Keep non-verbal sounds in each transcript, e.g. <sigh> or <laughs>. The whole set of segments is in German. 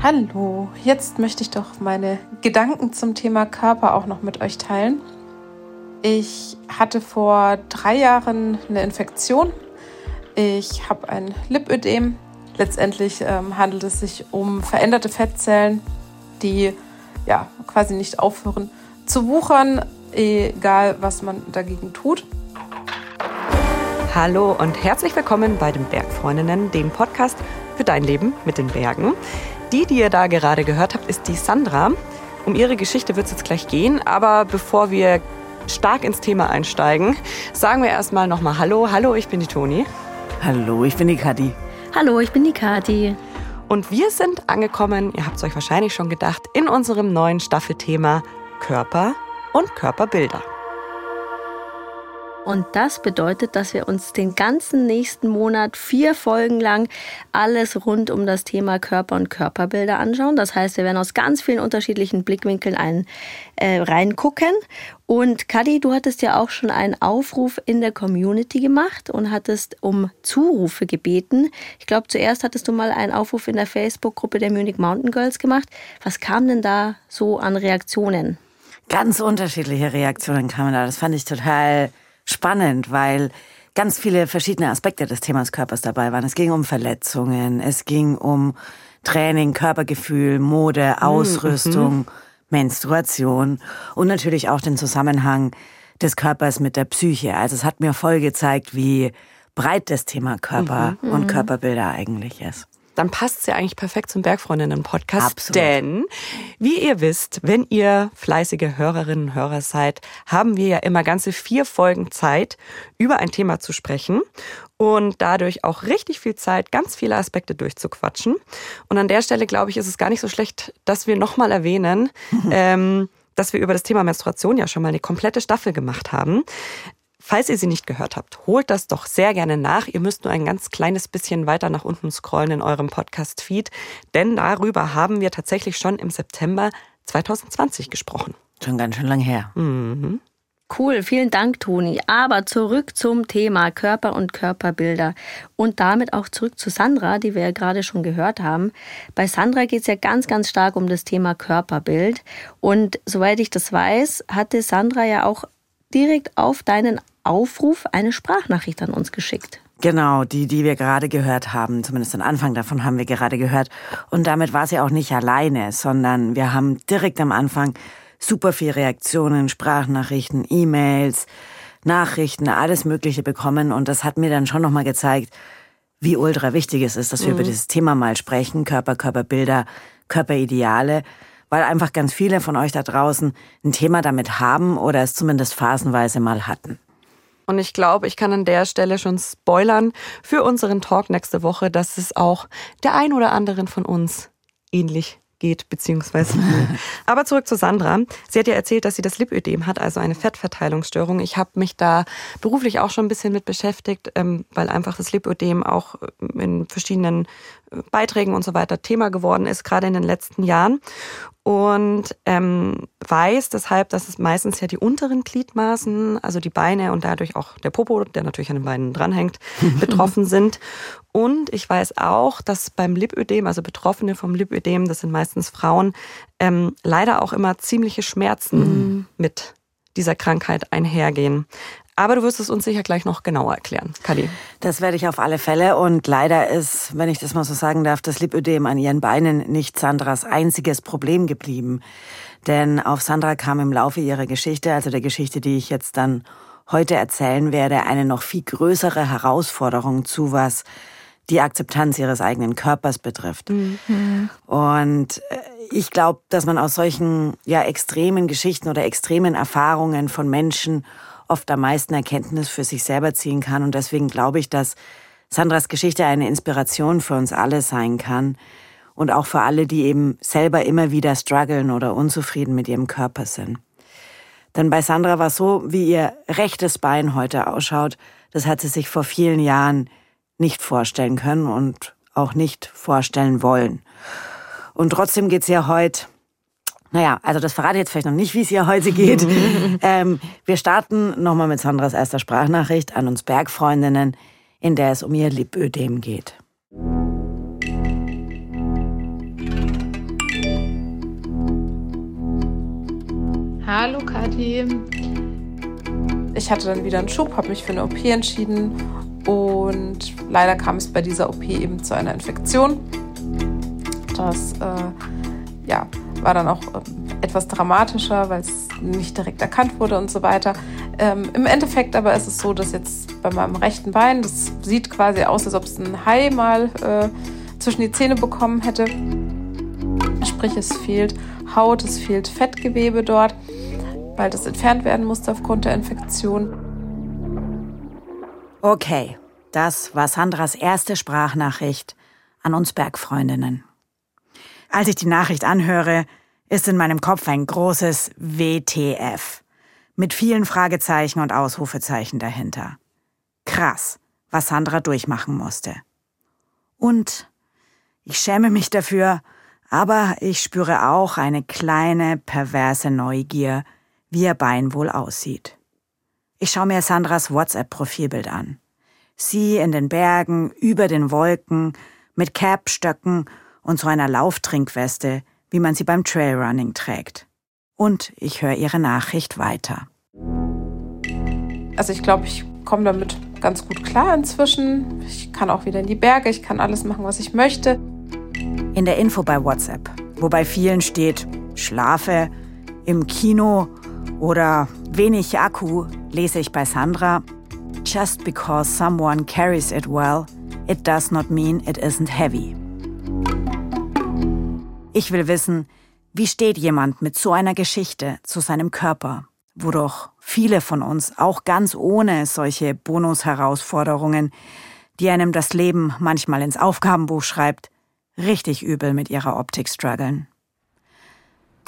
Hallo, jetzt möchte ich doch meine Gedanken zum Thema Körper auch noch mit euch teilen. Ich hatte vor drei Jahren eine Infektion. Ich habe ein Lipödem. Letztendlich ähm, handelt es sich um veränderte Fettzellen, die ja quasi nicht aufhören zu wuchern, egal was man dagegen tut. Hallo und herzlich willkommen bei den Bergfreundinnen, dem Podcast für dein Leben mit den Bergen. Die, die ihr da gerade gehört habt, ist die Sandra. Um ihre Geschichte wird es jetzt gleich gehen, aber bevor wir stark ins Thema einsteigen, sagen wir erstmal nochmal Hallo. Hallo, ich bin die Toni. Hallo, ich bin die Kadi. Hallo, ich bin die Kati. Und wir sind angekommen, ihr habt es euch wahrscheinlich schon gedacht, in unserem neuen Staffelthema Körper und Körperbilder. Und das bedeutet, dass wir uns den ganzen nächsten Monat vier Folgen lang alles rund um das Thema Körper und Körperbilder anschauen. Das heißt, wir werden aus ganz vielen unterschiedlichen Blickwinkeln ein, äh, reingucken. Und Kadi, du hattest ja auch schon einen Aufruf in der Community gemacht und hattest um Zurufe gebeten. Ich glaube, zuerst hattest du mal einen Aufruf in der Facebook-Gruppe der Munich Mountain Girls gemacht. Was kam denn da so an Reaktionen? Ganz unterschiedliche Reaktionen kamen da. Das fand ich total spannend, weil ganz viele verschiedene Aspekte des Themas Körpers dabei waren. Es ging um Verletzungen, es ging um Training, Körpergefühl, Mode, mhm, Ausrüstung, mhm. Menstruation und natürlich auch den Zusammenhang des Körpers mit der Psyche. Also es hat mir voll gezeigt, wie breit das Thema Körper mhm. und mhm. Körperbilder eigentlich ist dann passt es ja eigentlich perfekt zum Bergfreundinnen-Podcast. Denn, wie ihr wisst, wenn ihr fleißige Hörerinnen und Hörer seid, haben wir ja immer ganze vier Folgen Zeit, über ein Thema zu sprechen und dadurch auch richtig viel Zeit, ganz viele Aspekte durchzuquatschen. Und an der Stelle, glaube ich, ist es gar nicht so schlecht, dass wir nochmal erwähnen, ähm, dass wir über das Thema Menstruation ja schon mal eine komplette Staffel gemacht haben. Falls ihr sie nicht gehört habt, holt das doch sehr gerne nach. Ihr müsst nur ein ganz kleines bisschen weiter nach unten scrollen in eurem Podcast-Feed, denn darüber haben wir tatsächlich schon im September 2020 gesprochen. Schon ganz schön lang her. Mhm. Cool, vielen Dank, Toni. Aber zurück zum Thema Körper und Körperbilder und damit auch zurück zu Sandra, die wir ja gerade schon gehört haben. Bei Sandra geht es ja ganz, ganz stark um das Thema Körperbild. Und soweit ich das weiß, hatte Sandra ja auch direkt auf deinen Aufruf eine Sprachnachricht an uns geschickt. Genau, die, die wir gerade gehört haben, zumindest den Anfang davon haben wir gerade gehört. Und damit war sie auch nicht alleine, sondern wir haben direkt am Anfang super viel Reaktionen, Sprachnachrichten, E-Mails, Nachrichten, alles Mögliche bekommen. Und das hat mir dann schon nochmal gezeigt, wie ultra wichtig es ist, dass wir mhm. über dieses Thema mal sprechen. Körper, Körperbilder, Körperideale weil einfach ganz viele von euch da draußen ein Thema damit haben oder es zumindest phasenweise mal hatten. Und ich glaube, ich kann an der Stelle schon spoilern für unseren Talk nächste Woche, dass es auch der ein oder anderen von uns ähnlich geht, beziehungsweise. <laughs> Aber zurück zu Sandra. Sie hat ja erzählt, dass sie das Lipödem hat, also eine Fettverteilungsstörung. Ich habe mich da beruflich auch schon ein bisschen mit beschäftigt, ähm, weil einfach das Lipödem auch in verschiedenen Beiträgen und so weiter Thema geworden ist, gerade in den letzten Jahren. Und ähm, weiß deshalb, dass es meistens ja die unteren Gliedmaßen, also die Beine und dadurch auch der Popo, der natürlich an den Beinen dranhängt, <laughs> betroffen sind. Und ich weiß auch, dass beim Lipödem, also Betroffene vom Lipödem, das sind meistens Frauen, ähm, leider auch immer ziemliche Schmerzen mhm. mit dieser Krankheit einhergehen. Aber du wirst es uns sicher gleich noch genauer erklären, Kali. Das werde ich auf alle Fälle. Und leider ist, wenn ich das mal so sagen darf, das Lipödem an ihren Beinen nicht Sandras einziges Problem geblieben. Denn auf Sandra kam im Laufe ihrer Geschichte, also der Geschichte, die ich jetzt dann heute erzählen werde, eine noch viel größere Herausforderung zu, was die Akzeptanz ihres eigenen Körpers betrifft. Mhm. Und äh, ich glaube, dass man aus solchen ja extremen Geschichten oder extremen Erfahrungen von Menschen oft am meisten Erkenntnis für sich selber ziehen kann. Und deswegen glaube ich, dass Sandras Geschichte eine Inspiration für uns alle sein kann. Und auch für alle, die eben selber immer wieder strugglen oder unzufrieden mit ihrem Körper sind. Denn bei Sandra war so, wie ihr rechtes Bein heute ausschaut, das hat sie sich vor vielen Jahren nicht vorstellen können und auch nicht vorstellen wollen. Und trotzdem geht es ja heute naja, also das verrate ich jetzt vielleicht noch nicht, wie es ihr heute geht. <laughs> ähm, wir starten nochmal mit Sandras erster Sprachnachricht an uns Bergfreundinnen, in der es um ihr Lipödem geht. Hallo Kathi. Ich hatte dann wieder einen Schub, habe mich für eine OP entschieden und leider kam es bei dieser OP eben zu einer Infektion. Das, äh, ja, war dann auch äh, etwas dramatischer, weil es nicht direkt erkannt wurde und so weiter. Ähm, Im Endeffekt aber ist es so, dass jetzt bei meinem rechten Bein, das sieht quasi aus, als ob es ein Hai mal äh, zwischen die Zähne bekommen hätte. Sprich, es fehlt Haut, es fehlt Fettgewebe dort, weil das entfernt werden musste aufgrund der Infektion. Okay, das war Sandras erste Sprachnachricht an uns Bergfreundinnen. Als ich die Nachricht anhöre, ist in meinem Kopf ein großes WTF mit vielen Fragezeichen und Ausrufezeichen dahinter. Krass, was Sandra durchmachen musste. Und ich schäme mich dafür, aber ich spüre auch eine kleine, perverse Neugier, wie ihr Bein wohl aussieht. Ich schaue mir Sandras WhatsApp-Profilbild an. Sie in den Bergen, über den Wolken, mit Cap-Stöcken und so einer Lauftrinkweste, wie man sie beim Trailrunning trägt. Und ich höre ihre Nachricht weiter. Also ich glaube, ich komme damit ganz gut klar inzwischen. Ich kann auch wieder in die Berge, ich kann alles machen, was ich möchte in der Info bei WhatsApp, wo bei vielen steht, schlafe, im Kino oder wenig Akku, lese ich bei Sandra, just because someone carries it well, it does not mean it isn't heavy. Ich will wissen, wie steht jemand mit so einer Geschichte zu seinem Körper, wo doch viele von uns auch ganz ohne solche Bonusherausforderungen, die einem das Leben manchmal ins Aufgabenbuch schreibt, richtig übel mit ihrer Optik strugglen.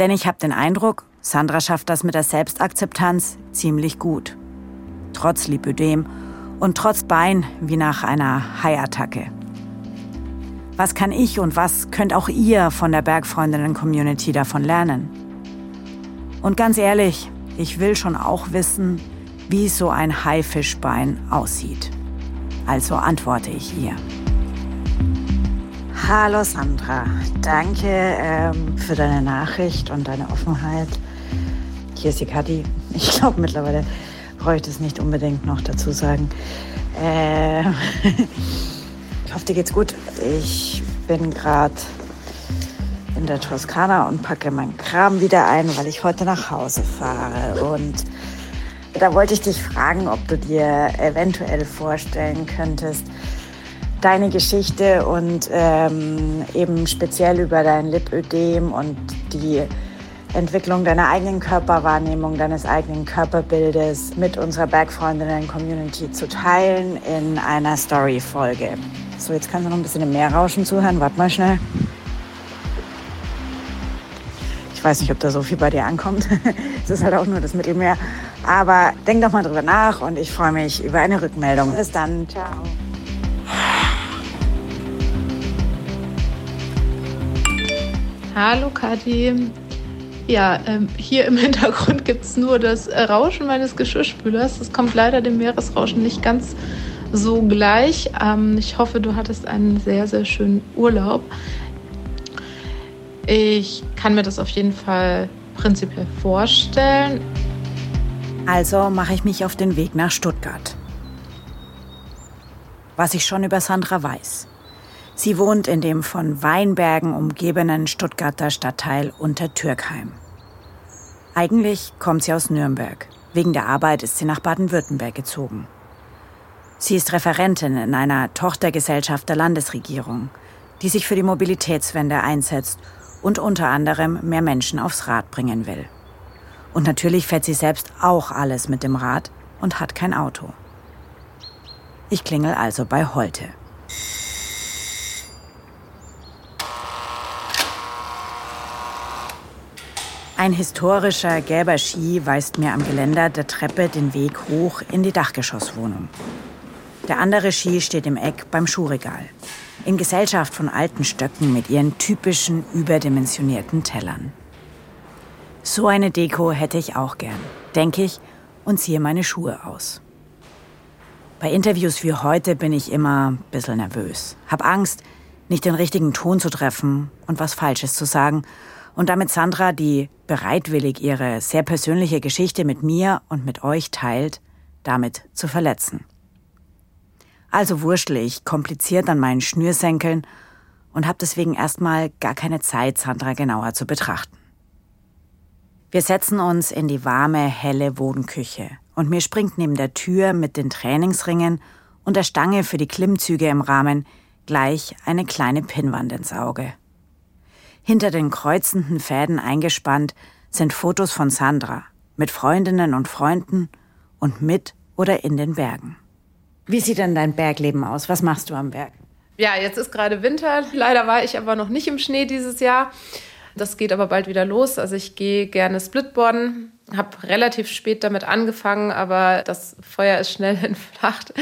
Denn ich habe den Eindruck, Sandra schafft das mit der Selbstakzeptanz ziemlich gut. Trotz Lipödem und trotz Bein wie nach einer Haiattacke. Was kann ich und was könnt auch ihr von der Bergfreundinnen-Community davon lernen? Und ganz ehrlich, ich will schon auch wissen, wie so ein Haifischbein aussieht. Also antworte ich ihr. Hallo Sandra, danke ähm, für deine Nachricht und deine Offenheit. Hier ist die Kathi. Ich glaube, mittlerweile brauche ich das nicht unbedingt noch dazu sagen. Äh, <laughs> ich hoffe, dir geht's gut. Ich bin gerade in der Toskana und packe meinen Kram wieder ein, weil ich heute nach Hause fahre. Und da wollte ich dich fragen, ob du dir eventuell vorstellen könntest, deine Geschichte und ähm, eben speziell über dein Lipödem und die Entwicklung deiner eigenen Körperwahrnehmung, deines eigenen Körperbildes mit unserer Bergfreundinnen-Community zu teilen in einer Story-Folge. So, jetzt kannst du noch ein bisschen im Meerrauschen zuhören. Warte mal schnell. Ich weiß nicht, ob da so viel bei dir ankommt. <laughs> es ist halt auch nur das Mittelmeer. Aber denk doch mal drüber nach und ich freue mich über eine Rückmeldung. Bis dann. Ciao. Hallo Kathi. Ja, ähm, hier im <laughs> Hintergrund gibt es nur das Rauschen meines Geschirrspülers. Das kommt leider dem Meeresrauschen nicht ganz so gleich. Ähm, ich hoffe, du hattest einen sehr, sehr schönen Urlaub. Ich kann mir das auf jeden Fall prinzipiell vorstellen. Also mache ich mich auf den Weg nach Stuttgart. Was ich schon über Sandra weiß. Sie wohnt in dem von Weinbergen umgebenen Stuttgarter Stadtteil Untertürkheim. Eigentlich kommt sie aus Nürnberg. Wegen der Arbeit ist sie nach Baden-Württemberg gezogen. Sie ist Referentin in einer Tochtergesellschaft der Landesregierung, die sich für die Mobilitätswende einsetzt und unter anderem mehr Menschen aufs Rad bringen will. Und natürlich fährt sie selbst auch alles mit dem Rad und hat kein Auto. Ich klingel also bei Holte. Ein historischer gelber Ski weist mir am Geländer der Treppe den Weg hoch in die Dachgeschosswohnung. Der andere Ski steht im Eck beim Schuhregal. In Gesellschaft von alten Stöcken mit ihren typischen überdimensionierten Tellern. So eine Deko hätte ich auch gern, denke ich und ziehe meine Schuhe aus. Bei Interviews wie heute bin ich immer ein bisschen nervös. Hab Angst, nicht den richtigen Ton zu treffen und was Falsches zu sagen Und damit Sandra, die bereitwillig ihre sehr persönliche Geschichte mit mir und mit euch teilt, damit zu verletzen. Also wurschtle ich kompliziert an meinen Schnürsenkeln und habe deswegen erstmal gar keine Zeit, Sandra genauer zu betrachten. Wir setzen uns in die warme, helle Wohnküche und mir springt neben der Tür mit den Trainingsringen und der Stange für die Klimmzüge im Rahmen gleich eine kleine Pinnwand ins Auge. Hinter den kreuzenden Fäden eingespannt sind Fotos von Sandra mit Freundinnen und Freunden und mit oder in den Bergen. Wie sieht denn dein Bergleben aus? Was machst du am Berg? Ja, jetzt ist gerade Winter. Leider war ich aber noch nicht im Schnee dieses Jahr. Das geht aber bald wieder los. Also ich gehe gerne Splitboarden, habe relativ spät damit angefangen, aber das Feuer ist schnell <laughs> entflacht.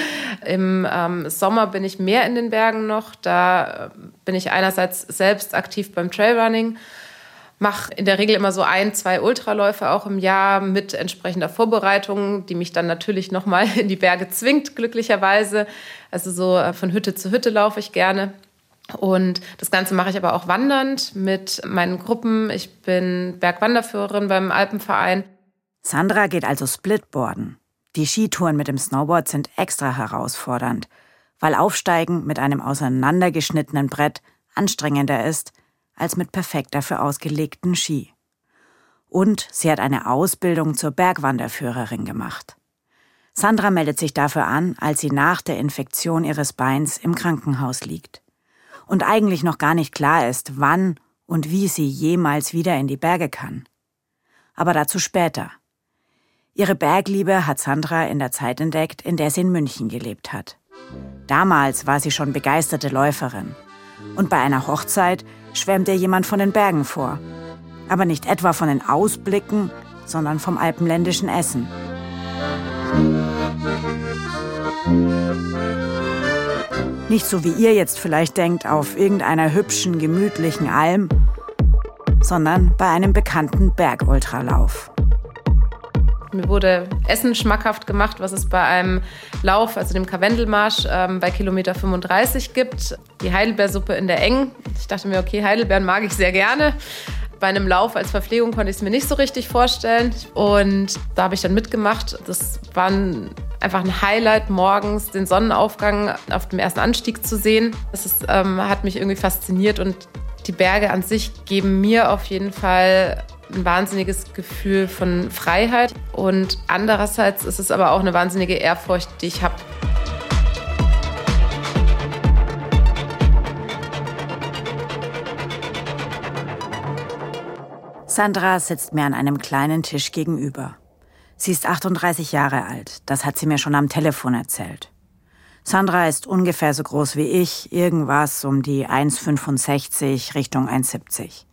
Im ähm, Sommer bin ich mehr in den Bergen noch. Da äh, bin ich einerseits selbst aktiv beim Trailrunning, mache in der Regel immer so ein, zwei Ultraläufe auch im Jahr mit entsprechender Vorbereitung, die mich dann natürlich nochmal in die Berge zwingt, glücklicherweise. Also so äh, von Hütte zu Hütte laufe ich gerne. Und das Ganze mache ich aber auch wandernd mit meinen Gruppen. Ich bin Bergwanderführerin beim Alpenverein. Sandra geht also Splitboarden. Die Skitouren mit dem Snowboard sind extra herausfordernd, weil Aufsteigen mit einem auseinandergeschnittenen Brett anstrengender ist als mit perfekt dafür ausgelegten Ski. Und sie hat eine Ausbildung zur Bergwanderführerin gemacht. Sandra meldet sich dafür an, als sie nach der Infektion ihres Beins im Krankenhaus liegt und eigentlich noch gar nicht klar ist, wann und wie sie jemals wieder in die Berge kann. Aber dazu später. Ihre Bergliebe hat Sandra in der Zeit entdeckt, in der sie in München gelebt hat. Damals war sie schon begeisterte Läuferin. Und bei einer Hochzeit schwärmt ihr jemand von den Bergen vor. Aber nicht etwa von den Ausblicken, sondern vom alpenländischen Essen. Nicht so wie ihr jetzt vielleicht denkt auf irgendeiner hübschen, gemütlichen Alm, sondern bei einem bekannten Bergultralauf. Mir wurde Essen schmackhaft gemacht, was es bei einem Lauf, also dem Karwendelmarsch, ähm, bei Kilometer 35 gibt. Die Heidelbeersuppe in der Eng. Ich dachte mir, okay, Heidelbeeren mag ich sehr gerne. Bei einem Lauf als Verpflegung konnte ich es mir nicht so richtig vorstellen. Und da habe ich dann mitgemacht. Das waren einfach ein Highlight, morgens den Sonnenaufgang auf dem ersten Anstieg zu sehen. Das ist, ähm, hat mich irgendwie fasziniert und die Berge an sich geben mir auf jeden Fall ein wahnsinniges Gefühl von Freiheit und andererseits ist es aber auch eine wahnsinnige Ehrfurcht, die ich habe. Sandra sitzt mir an einem kleinen Tisch gegenüber. Sie ist 38 Jahre alt, das hat sie mir schon am Telefon erzählt. Sandra ist ungefähr so groß wie ich, irgendwas um die 1,65 Richtung 1,70.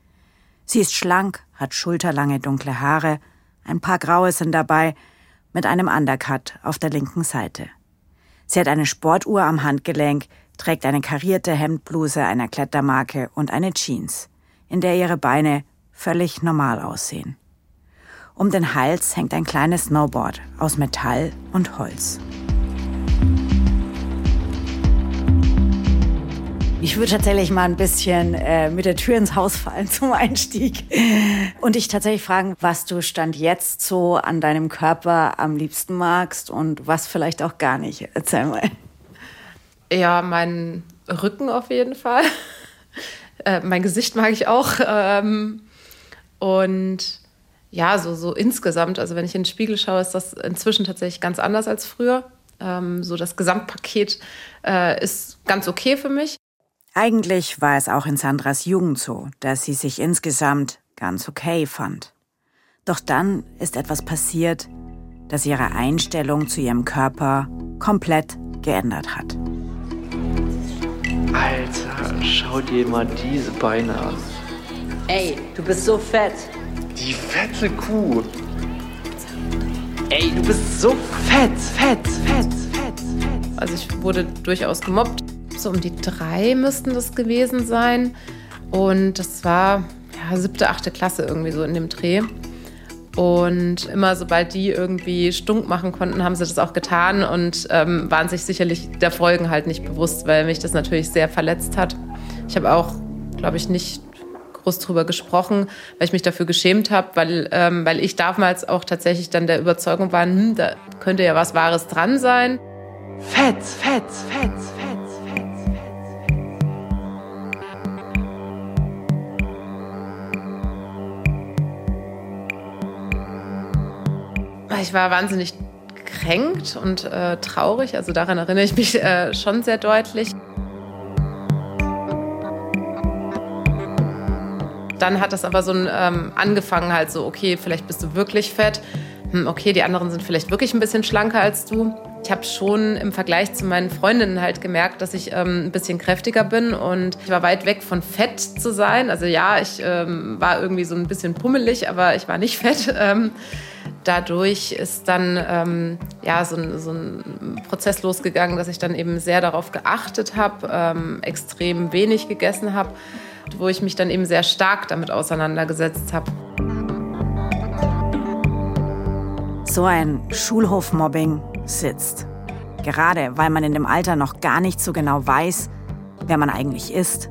Sie ist schlank, hat schulterlange dunkle Haare, ein paar graue sind dabei, mit einem Undercut auf der linken Seite. Sie hat eine Sportuhr am Handgelenk, trägt eine karierte Hemdbluse einer Klettermarke und eine Jeans, in der ihre Beine völlig normal aussehen. Um den Hals hängt ein kleines Snowboard aus Metall und Holz. Ich würde tatsächlich mal ein bisschen äh, mit der Tür ins Haus fallen <laughs> zum Einstieg und dich tatsächlich fragen, was du Stand jetzt so an deinem Körper am liebsten magst und was vielleicht auch gar nicht. Erzähl mal. Ja, meinen Rücken auf jeden Fall. Äh, mein Gesicht mag ich auch. Ähm, und ja, so, so insgesamt, also wenn ich in den Spiegel schaue, ist das inzwischen tatsächlich ganz anders als früher. Ähm, so das Gesamtpaket äh, ist ganz okay für mich. Eigentlich war es auch in Sandras Jugend so, dass sie sich insgesamt ganz okay fand. Doch dann ist etwas passiert, das ihre Einstellung zu ihrem Körper komplett geändert hat. Alter, schau dir mal diese Beine an. Ey, du bist so fett. Die fette Kuh. Ey, du bist so fett, fett, fett, fett, fett. Also ich wurde durchaus gemobbt. So um die drei müssten das gewesen sein. Und das war ja, siebte, achte Klasse irgendwie so in dem Dreh. Und immer sobald die irgendwie stunk machen konnten, haben sie das auch getan und ähm, waren sich sicherlich der Folgen halt nicht bewusst, weil mich das natürlich sehr verletzt hat. Ich habe auch, glaube ich, nicht groß drüber gesprochen, weil ich mich dafür geschämt habe, weil, ähm, weil ich damals auch tatsächlich dann der Überzeugung war, hm, da könnte ja was Wahres dran sein. Fett, fett, fett, fett. Ich war wahnsinnig gekränkt und äh, traurig. Also daran erinnere ich mich äh, schon sehr deutlich. Dann hat das aber so ein, ähm, angefangen halt so, okay, vielleicht bist du wirklich fett. Hm, okay, die anderen sind vielleicht wirklich ein bisschen schlanker als du. Ich habe schon im Vergleich zu meinen Freundinnen halt gemerkt, dass ich ähm, ein bisschen kräftiger bin und ich war weit weg von fett zu sein. Also ja, ich ähm, war irgendwie so ein bisschen pummelig, aber ich war nicht <laughs> fett. Ähm, dadurch ist dann ähm, ja, so ein, so, ein, Prozess losgegangen, dass ich dann eben sehr darauf geachtet habe, ähm, extrem wenig gegessen habe, wo ich mich dann eben sehr stark damit auseinandergesetzt habe. So ein Schulhofmobbing sitzt. Gerade weil man in dem Alter noch gar nicht so genau weiß, wer man eigentlich ist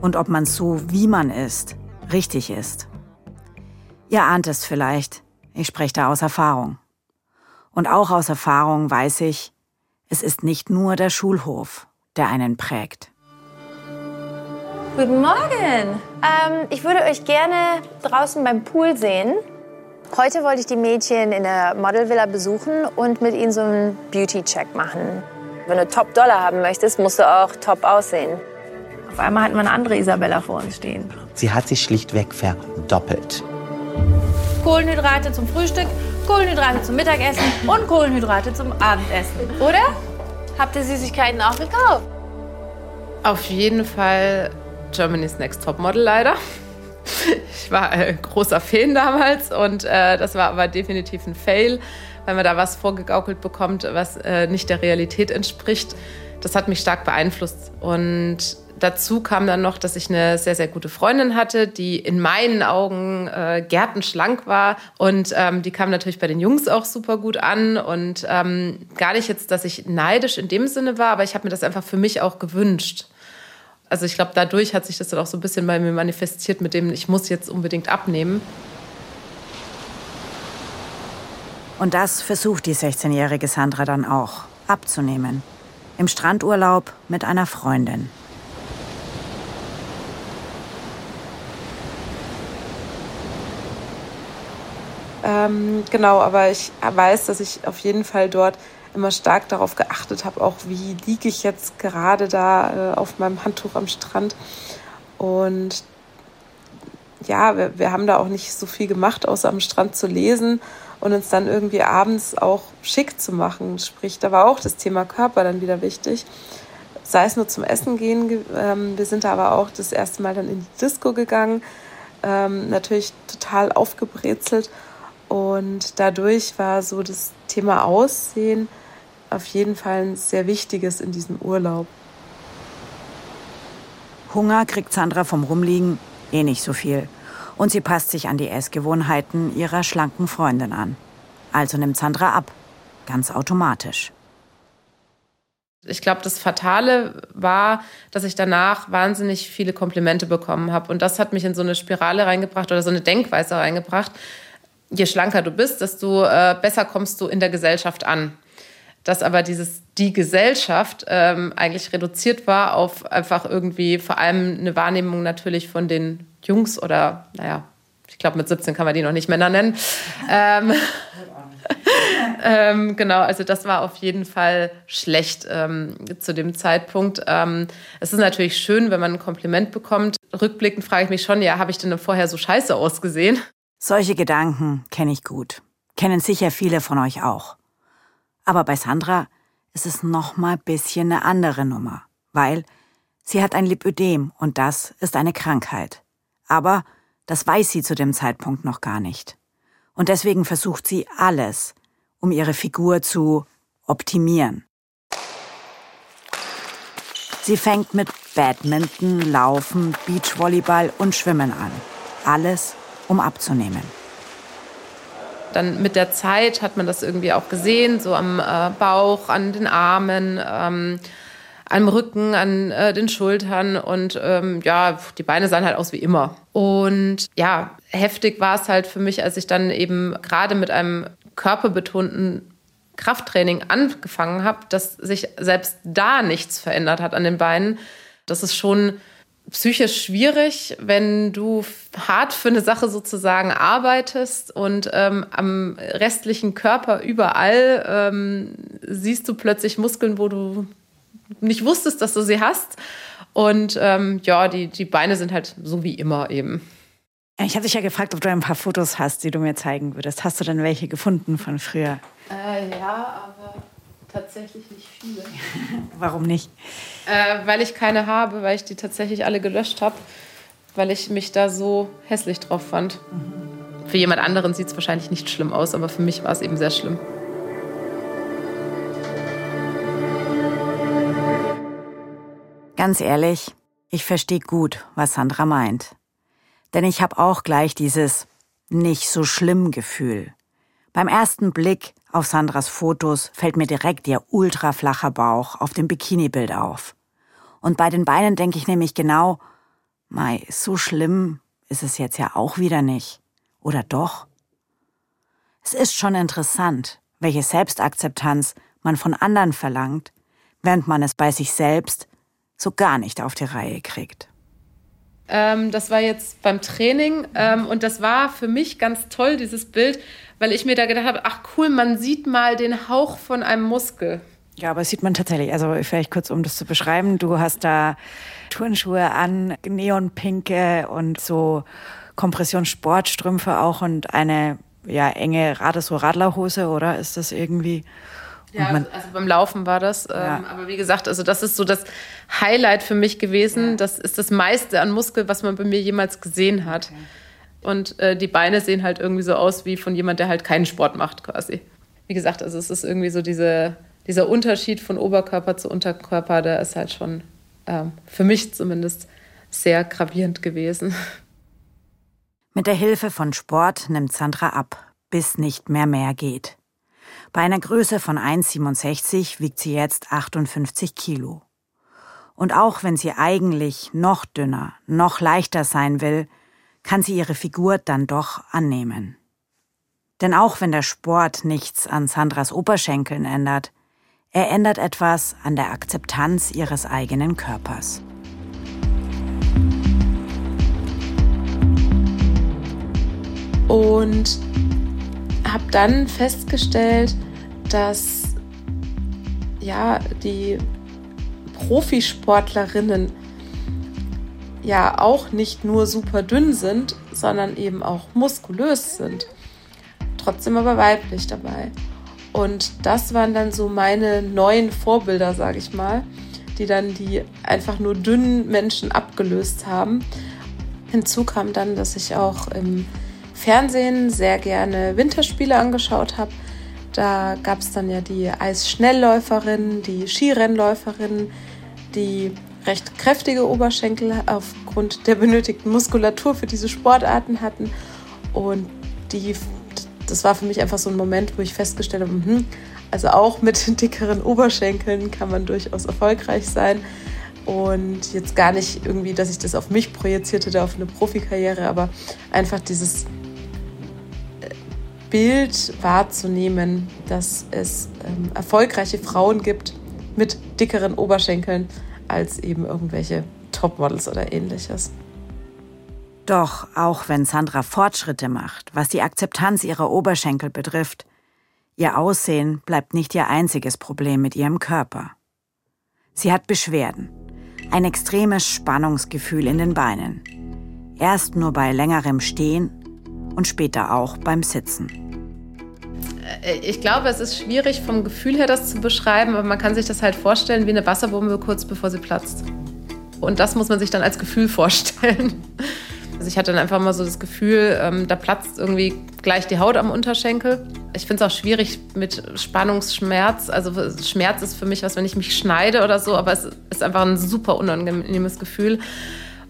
und ob man so, wie man ist, richtig ist. Ihr ahnt es vielleicht. Ich spreche da aus Erfahrung. Und auch aus Erfahrung weiß ich, es ist nicht nur der Schulhof, der einen prägt. Guten Morgen. Ähm, ich würde euch gerne draußen beim Pool sehen. Heute wollte ich die Mädchen in der Modelvilla besuchen und mit ihnen so einen Beauty-Check machen. Wenn du Top-Dollar haben möchtest, musst du auch top aussehen. Auf einmal hatten wir eine andere Isabella vor uns stehen. Sie hat sich schlichtweg verdoppelt. Kohlenhydrate zum Frühstück, Kohlenhydrate zum Mittagessen <clears throat> und Kohlenhydrate zum Abendessen. Oder? Habt ihr Süßigkeiten auch gekauft? Auf jeden Fall Germany's Next Top Model leider. Ich war ein großer Fan damals und äh, das war aber definitiv ein Fail, weil man da was vorgegaukelt bekommt, was äh, nicht der Realität entspricht. Das hat mich stark beeinflusst und Dazu kam dann noch, dass ich eine sehr, sehr gute Freundin hatte, die in meinen Augen äh, gärtenschlank war. Und ähm, die kam natürlich bei den Jungs auch super gut an. Und ähm, gar nicht jetzt, dass ich neidisch in dem Sinne war, aber ich habe mir das einfach für mich auch gewünscht. Also ich glaube, dadurch hat sich das dann auch so ein bisschen bei mir manifestiert, mit dem ich muss jetzt unbedingt abnehmen. Und das versucht die 16-jährige Sandra dann auch, abzunehmen. Im Strandurlaub mit einer Freundin. Ähm, genau, aber ich weiß, dass ich auf jeden Fall dort immer stark darauf geachtet habe, auch wie liege ich jetzt gerade da äh, auf meinem Handtuch am Strand. Und ja, wir, wir haben da auch nicht so viel gemacht, außer am Strand zu lesen und uns dann irgendwie abends auch schick zu machen. Sprich, da war auch das Thema Körper dann wieder wichtig. Sei es nur zum Essen gehen. Ähm, wir sind da aber auch das erste Mal dann in die Disco gegangen. Ähm, natürlich total aufgebrezelt und dadurch war so das Thema Aussehen auf jeden Fall ein sehr wichtiges in diesem Urlaub. Hunger kriegt Sandra vom Rumliegen eh nicht so viel. Und sie passt sich an die Essgewohnheiten ihrer schlanken Freundin an. Also nimmt Sandra ab. Ganz automatisch. Ich glaube, das Fatale war, dass ich danach wahnsinnig viele Komplimente bekommen habe. Und das hat mich in so eine Spirale reingebracht oder so eine Denkweise reingebracht, je schlanker du bist, desto äh, besser kommst du in der Gesellschaft an. Dass aber dieses die Gesellschaft ähm, eigentlich reduziert war auf einfach irgendwie vor allem eine Wahrnehmung natürlich von den Jungs oder naja, ich glaube mit 17 kann man die noch nicht Männer nennen. Ähm, <laughs> ähm, genau, also das war auf jeden Fall schlecht ähm, zu dem Zeitpunkt. Ähm, es ist natürlich schön, wenn man ein Kompliment bekommt. Rückblickend frage ich mich schon, ja, habe ich denn vorher so scheiße ausgesehen? Solche Gedanken kenne ich gut. Kennen sicher viele von euch auch. Aber bei Sandra ist es noch mal bisschen eine andere Nummer, weil sie hat ein Lipödem und das ist eine Krankheit. Aber das weiß sie zu dem Zeitpunkt noch gar nicht. Und deswegen versucht sie alles, um ihre Figur zu optimieren. Sie fängt mit Badminton, Laufen, Beachvolleyball und Schwimmen an. Alles um abzunehmen. Dann mit der Zeit hat man das irgendwie auch gesehen, so am äh, Bauch, an den Armen, ähm, am Rücken, an äh, den Schultern und ähm, ja, die Beine sahen halt aus wie immer. Und ja, heftig war es halt für mich, als ich dann eben gerade mit einem körperbetonten Krafttraining angefangen habe, dass sich selbst da nichts verändert hat an den Beinen. Das ist schon psychisch schwierig, wenn du hart für eine Sache sozusagen arbeitest und ähm, am restlichen Körper überall ähm, siehst du plötzlich Muskeln, wo du nicht wusstest, dass du sie hast. Und ähm, ja, die, die Beine sind halt so wie immer eben. Ich habe dich ja gefragt, ob du ein paar Fotos hast, die du mir zeigen würdest. Hast du denn welche gefunden von früher? Äh, ja, aber tatsächlich nicht viele. <laughs> Warum nicht? Äh, weil ich keine habe, weil ich die tatsächlich alle gelöscht habe, weil ich mich da so hässlich drauf fand. Mhm. Für jemand anderen sieht es wahrscheinlich nicht schlimm aus, aber für mich war es eben sehr schlimm. Ganz ehrlich, ich verstehe gut, was Sandra meint. Denn ich habe auch gleich dieses nicht so schlimm Gefühl. Beim ersten Blick auf Sandras Fotos fällt mir direkt ihr ultraflacher Bauch auf dem Bikini-Bild auf. Und bei den Beinen denke ich nämlich genau, Mai, so schlimm ist es jetzt ja auch wieder nicht. Oder doch? Es ist schon interessant, welche Selbstakzeptanz man von anderen verlangt, während man es bei sich selbst so gar nicht auf die Reihe kriegt. Ähm, das war jetzt beim Training ähm, und das war für mich ganz toll, dieses Bild, weil ich mir da gedacht habe, ach cool, man sieht mal den Hauch von einem Muskel. Ja, aber das sieht man tatsächlich. Also vielleicht kurz, um das zu beschreiben. Du hast da Turnschuhe an, neonpinke und so Kompressionssportstrümpfe auch und eine ja, enge Rad so Radlerhose, oder? Ist das irgendwie? Ja, man, also beim Laufen war das. Ähm, ja. Aber wie gesagt, also das ist so das Highlight für mich gewesen. Ja. Das ist das meiste an Muskel, was man bei mir jemals gesehen hat. Okay. Und äh, die Beine sehen halt irgendwie so aus wie von jemand, der halt keinen Sport macht, quasi. Wie gesagt, also es ist irgendwie so diese, dieser Unterschied von Oberkörper zu Unterkörper, der ist halt schon ähm, für mich zumindest sehr gravierend gewesen. Mit der Hilfe von Sport nimmt Sandra ab, bis nicht mehr mehr geht. Bei einer Größe von 1,67 wiegt sie jetzt 58 Kilo. Und auch wenn sie eigentlich noch dünner, noch leichter sein will, kann sie ihre Figur dann doch annehmen. Denn auch wenn der Sport nichts an Sandras Oberschenkeln ändert, er ändert etwas an der Akzeptanz ihres eigenen Körpers. Und habe dann festgestellt, dass ja die Profisportlerinnen ja auch nicht nur super dünn sind, sondern eben auch muskulös sind. Trotzdem aber weiblich dabei. Und das waren dann so meine neuen Vorbilder, sage ich mal, die dann die einfach nur dünnen Menschen abgelöst haben. Hinzu kam dann, dass ich auch im Fernsehen sehr gerne Winterspiele angeschaut habe. Da gab es dann ja die Eisschnellläuferin, die Skirennläuferin, die recht kräftige Oberschenkel aufgrund der benötigten Muskulatur für diese Sportarten hatten. Und die, das war für mich einfach so ein Moment, wo ich festgestellt habe, hm, also auch mit <laughs> dickeren Oberschenkeln kann man durchaus erfolgreich sein. Und jetzt gar nicht irgendwie, dass ich das auf mich projiziert hätte, auf eine Profikarriere, aber einfach dieses Bild wahrzunehmen, dass es ähm, erfolgreiche Frauen gibt mit dickeren Oberschenkeln als eben irgendwelche Topmodels oder ähnliches. Doch auch wenn Sandra Fortschritte macht, was die Akzeptanz ihrer Oberschenkel betrifft, ihr Aussehen bleibt nicht ihr einziges Problem mit ihrem Körper. Sie hat Beschwerden, ein extremes Spannungsgefühl in den Beinen. Erst nur bei längerem Stehen und später auch beim Sitzen. Äh, ich glaube, es ist schwierig vom Gefühl her das zu beschreiben, aber man kann sich das halt vorstellen wie eine Wasserbombe kurz bevor sie platzt. Und das muss man sich dann als Gefühl <laughs> vorstellen. Also ich hatte dann einfach mal so das Gefühl, ähm, da platzt irgendwie gleich die Haut am Unterschenkel. Ich finde es auch schwierig mit Spannungsschmerz. Also Schmerz ist für mich was, wenn ich mich schneide oder so, aber es ist einfach ein super unangenehmes Gefühl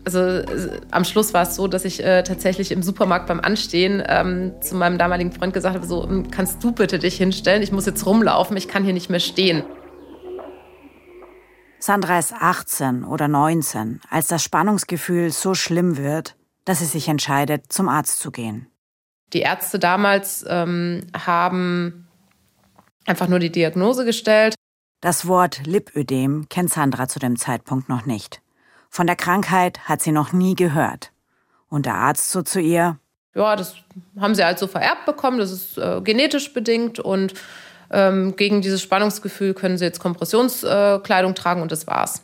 also am Schluss war es so, dass ich äh, tatsächlich im Supermarkt beim Anstehen ähm, zu meinem damaligen Freund gesagt habe, so hm, kannst du bitte dich hinstellen, ich muss jetzt rumlaufen, ich kann hier nicht mehr stehen. Sandra ist 18 oder 19, als das Spannungsgefühl so schlimm wird, dass sie sich entscheidet, zum Arzt zu gehen. Die Ärzte damals ähm, haben einfach nur die Diagnose gestellt. Das Wort Lipödem kennt Sandra zu dem Zeitpunkt noch nicht. Von der Krankheit hat sie noch nie gehört. Und der Arzt so zu ihr, ja, das haben sie halt so vererbt bekommen, das ist äh, genetisch bedingt und ähm, gegen dieses Spannungsgefühl können sie jetzt Kompressionskleidung äh, tragen und das war's.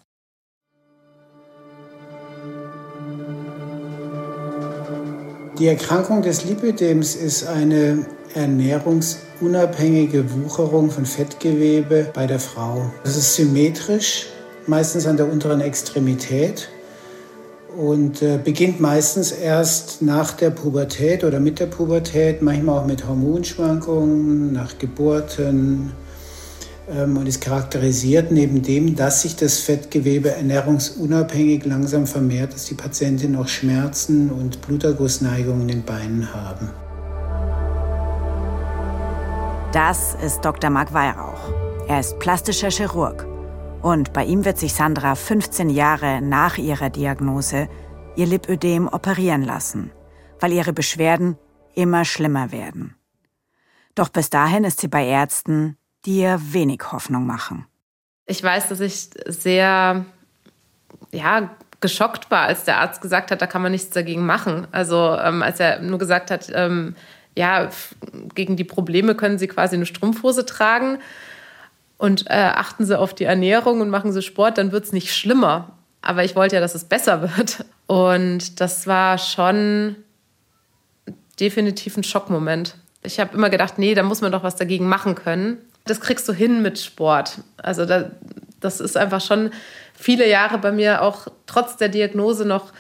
Die Erkrankung des Lipödems ist eine ernährungsunabhängige Wucherung von Fettgewebe bei der Frau. Das ist symmetrisch, meistens an der unteren Extremität und äh, beginnt meistens erst nach der Pubertät oder mit der Pubertät, manchmal auch mit Hormonschwankungen, nach Geburten ähm, und ist charakterisiert neben dem, dass sich das Fettgewebe ernährungsunabhängig langsam vermehrt, dass die Patientin auch Schmerzen und Blutergussneigungen in den Beinen haben. Das ist Dr. Marc Weihrauch. Er ist plastischer Chirurg und bei ihm wird sich Sandra 15 Jahre nach ihrer Diagnose ihr Lipödem operieren lassen, weil ihre Beschwerden immer schlimmer werden. Doch bis dahin ist sie bei Ärzten, die ihr wenig Hoffnung machen. Ich weiß, dass ich sehr, ja, geschockt war, als der Arzt gesagt hat, da kann man nichts dagegen machen. Also ähm, als er nur gesagt hat, ähm, ja, gegen die Probleme können Sie quasi eine Strumpfhose tragen und äh, achten Sie auf die Ernährung und machen Sie Sport, dann wird es nicht schlimmer. Aber ich wollte ja, dass es besser wird. Und das war schon definitiv ein Schockmoment. Ich habe immer gedacht, nee, da muss man doch was dagegen machen können. Das kriegst du hin mit Sport. Also da, das ist einfach schon viele Jahre bei mir auch trotz der Diagnose noch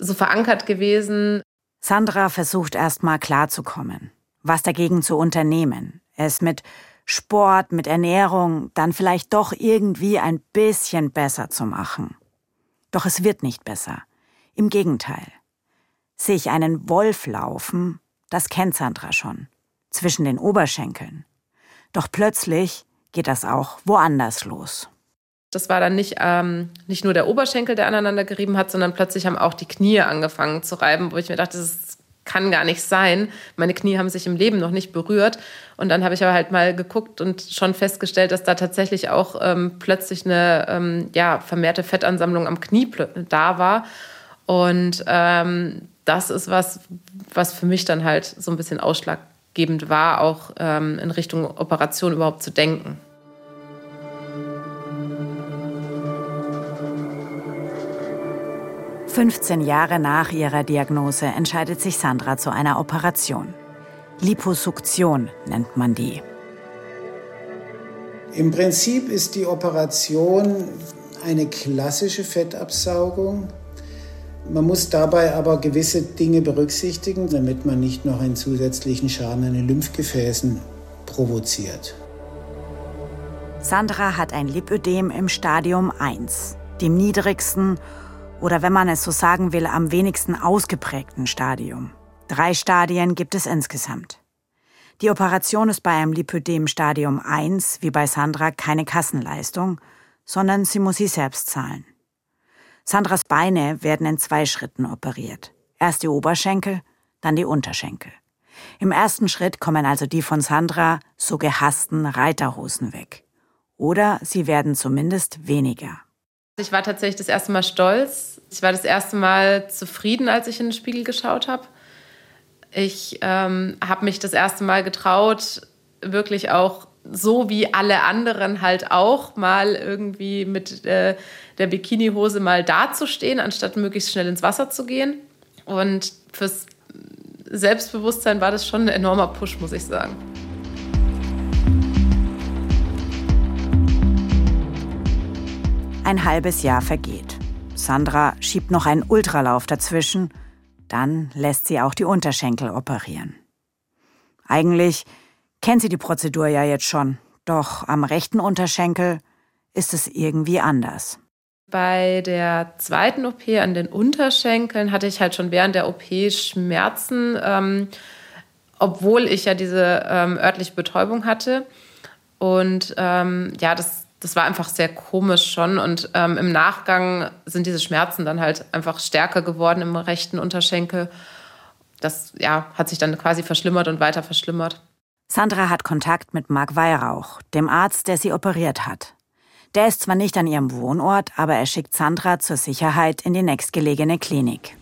so verankert gewesen. Sandra versucht erst mal klarzukommen, was dagegen zu unternehmen. Es mit Sport, mit Ernährung dann vielleicht doch irgendwie ein bisschen besser zu machen. Doch es wird nicht besser. Im Gegenteil. Sehe ich einen Wolf laufen, das kennt Sandra schon, zwischen den Oberschenkeln. Doch plötzlich geht das auch woanders los. Das war dann nicht, ähm, nicht nur der Oberschenkel, der aneinander gerieben hat, sondern plötzlich haben auch die Knie angefangen zu reiben, wo ich mir dachte, das kann gar nicht sein. Meine Knie haben sich im Leben noch nicht berührt. Und dann habe ich aber halt mal geguckt und schon festgestellt, dass da tatsächlich auch ähm, plötzlich eine ähm, ja, vermehrte Fettansammlung am Knie da war. Und ähm, das ist was, was für mich dann halt so ein bisschen ausschlaggebend war, auch ähm, in Richtung Operation überhaupt zu denken. 15 Jahre nach ihrer Diagnose entscheidet sich Sandra zu einer Operation. Liposuktion nennt man die. Im Prinzip ist die Operation eine klassische Fettabsaugung. Man muss dabei aber gewisse Dinge berücksichtigen, damit man nicht noch einen zusätzlichen Schaden an den Lymphgefäßen provoziert. Sandra hat ein Lipödem im Stadium 1, dem niedrigsten oder wenn man es so sagen will, am wenigsten ausgeprägten Stadium. Drei Stadien gibt es insgesamt. Die Operation ist bei einem Lipödem Stadium 1, wie bei Sandra, keine Kassenleistung, sondern sie muss sie selbst zahlen. Sandras Beine werden in zwei Schritten operiert. Erst die Oberschenkel, dann die Unterschenkel. Im ersten Schritt kommen also die von Sandra so gehassten Reiterhosen weg. Oder sie werden zumindest weniger. Ich war tatsächlich das erste Mal stolz. Ich war das erste Mal zufrieden, als ich in den Spiegel geschaut habe. Ich ähm, habe mich das erste Mal getraut, wirklich auch so wie alle anderen halt auch mal irgendwie mit äh, der Bikinihose mal dazustehen, anstatt möglichst schnell ins Wasser zu gehen. Und fürs Selbstbewusstsein war das schon ein enormer Push, muss ich sagen. Ein halbes Jahr vergeht. Sandra schiebt noch einen Ultralauf dazwischen, dann lässt sie auch die Unterschenkel operieren. Eigentlich kennt sie die Prozedur ja jetzt schon, doch am rechten Unterschenkel ist es irgendwie anders. Bei der zweiten OP an den Unterschenkeln hatte ich halt schon während der OP Schmerzen, ähm, obwohl ich ja diese ähm, örtliche Betäubung hatte. Und ähm, ja, das das war einfach sehr komisch schon. Und ähm, im Nachgang sind diese Schmerzen dann halt einfach stärker geworden im rechten Unterschenkel. Das ja, hat sich dann quasi verschlimmert und weiter verschlimmert. Sandra hat Kontakt mit Marc Weihrauch, dem Arzt, der sie operiert hat. Der ist zwar nicht an ihrem Wohnort, aber er schickt Sandra zur Sicherheit in die nächstgelegene Klinik.